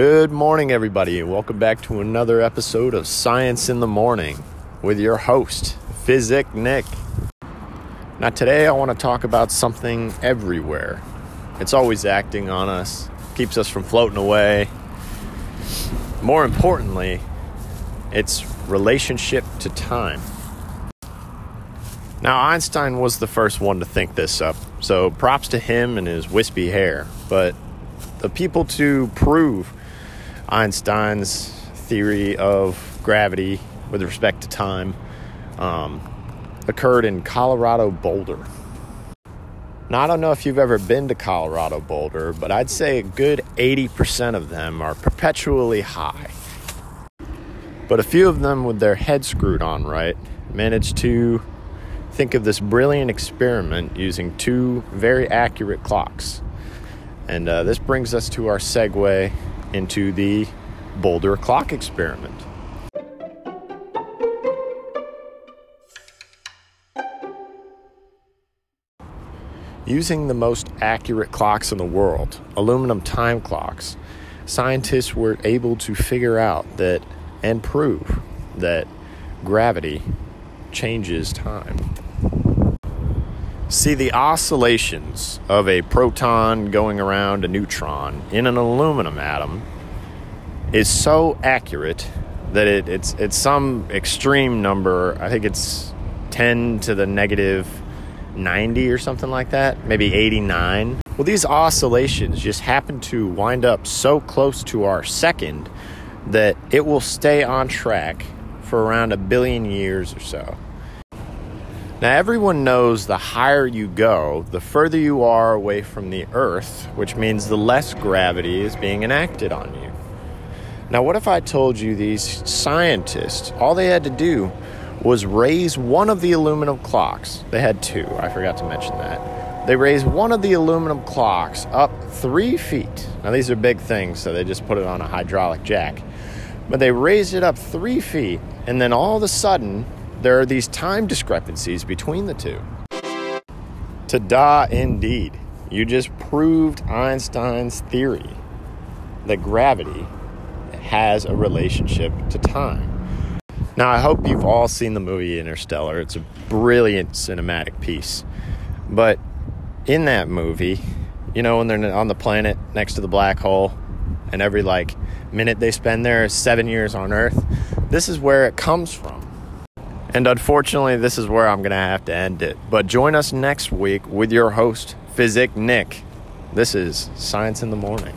Good morning, everybody, welcome back to another episode of Science in the Morning with your host, Physic Nick. Now, today I want to talk about something everywhere. It's always acting on us, keeps us from floating away. More importantly, its relationship to time. Now, Einstein was the first one to think this up, so props to him and his wispy hair. But the people to prove Einstein's theory of gravity with respect to time um, occurred in Colorado Boulder. Now, I don't know if you've ever been to Colorado Boulder, but I'd say a good 80% of them are perpetually high. But a few of them, with their head screwed on right, managed to think of this brilliant experiment using two very accurate clocks. And uh, this brings us to our segue into the Boulder clock experiment. Using the most accurate clocks in the world, aluminum time clocks, scientists were able to figure out that and prove that gravity changes time. See, the oscillations of a proton going around a neutron in an aluminum atom is so accurate that it, it's it's some extreme number. I think it's 10 to the negative 90 or something like that, maybe 89. Well, these oscillations just happen to wind up so close to our second that it will stay on track for around a billion years or so. Now, everyone knows the higher you go, the further you are away from the Earth, which means the less gravity is being enacted on you. Now, what if I told you these scientists, all they had to do was raise one of the aluminum clocks? They had two, I forgot to mention that. They raised one of the aluminum clocks up three feet. Now, these are big things, so they just put it on a hydraulic jack. But they raised it up three feet, and then all of a sudden, there are these time discrepancies between the two. Ta-da, indeed. You just proved Einstein's theory that gravity has a relationship to time. Now, I hope you've all seen the movie Interstellar. It's a brilliant cinematic piece. But in that movie, you know, when they're on the planet next to the black hole, and every like minute they spend there is seven years on Earth, this is where it comes from. And unfortunately, this is where I'm going to have to end it. But join us next week with your host, Physic Nick. This is Science in the Morning.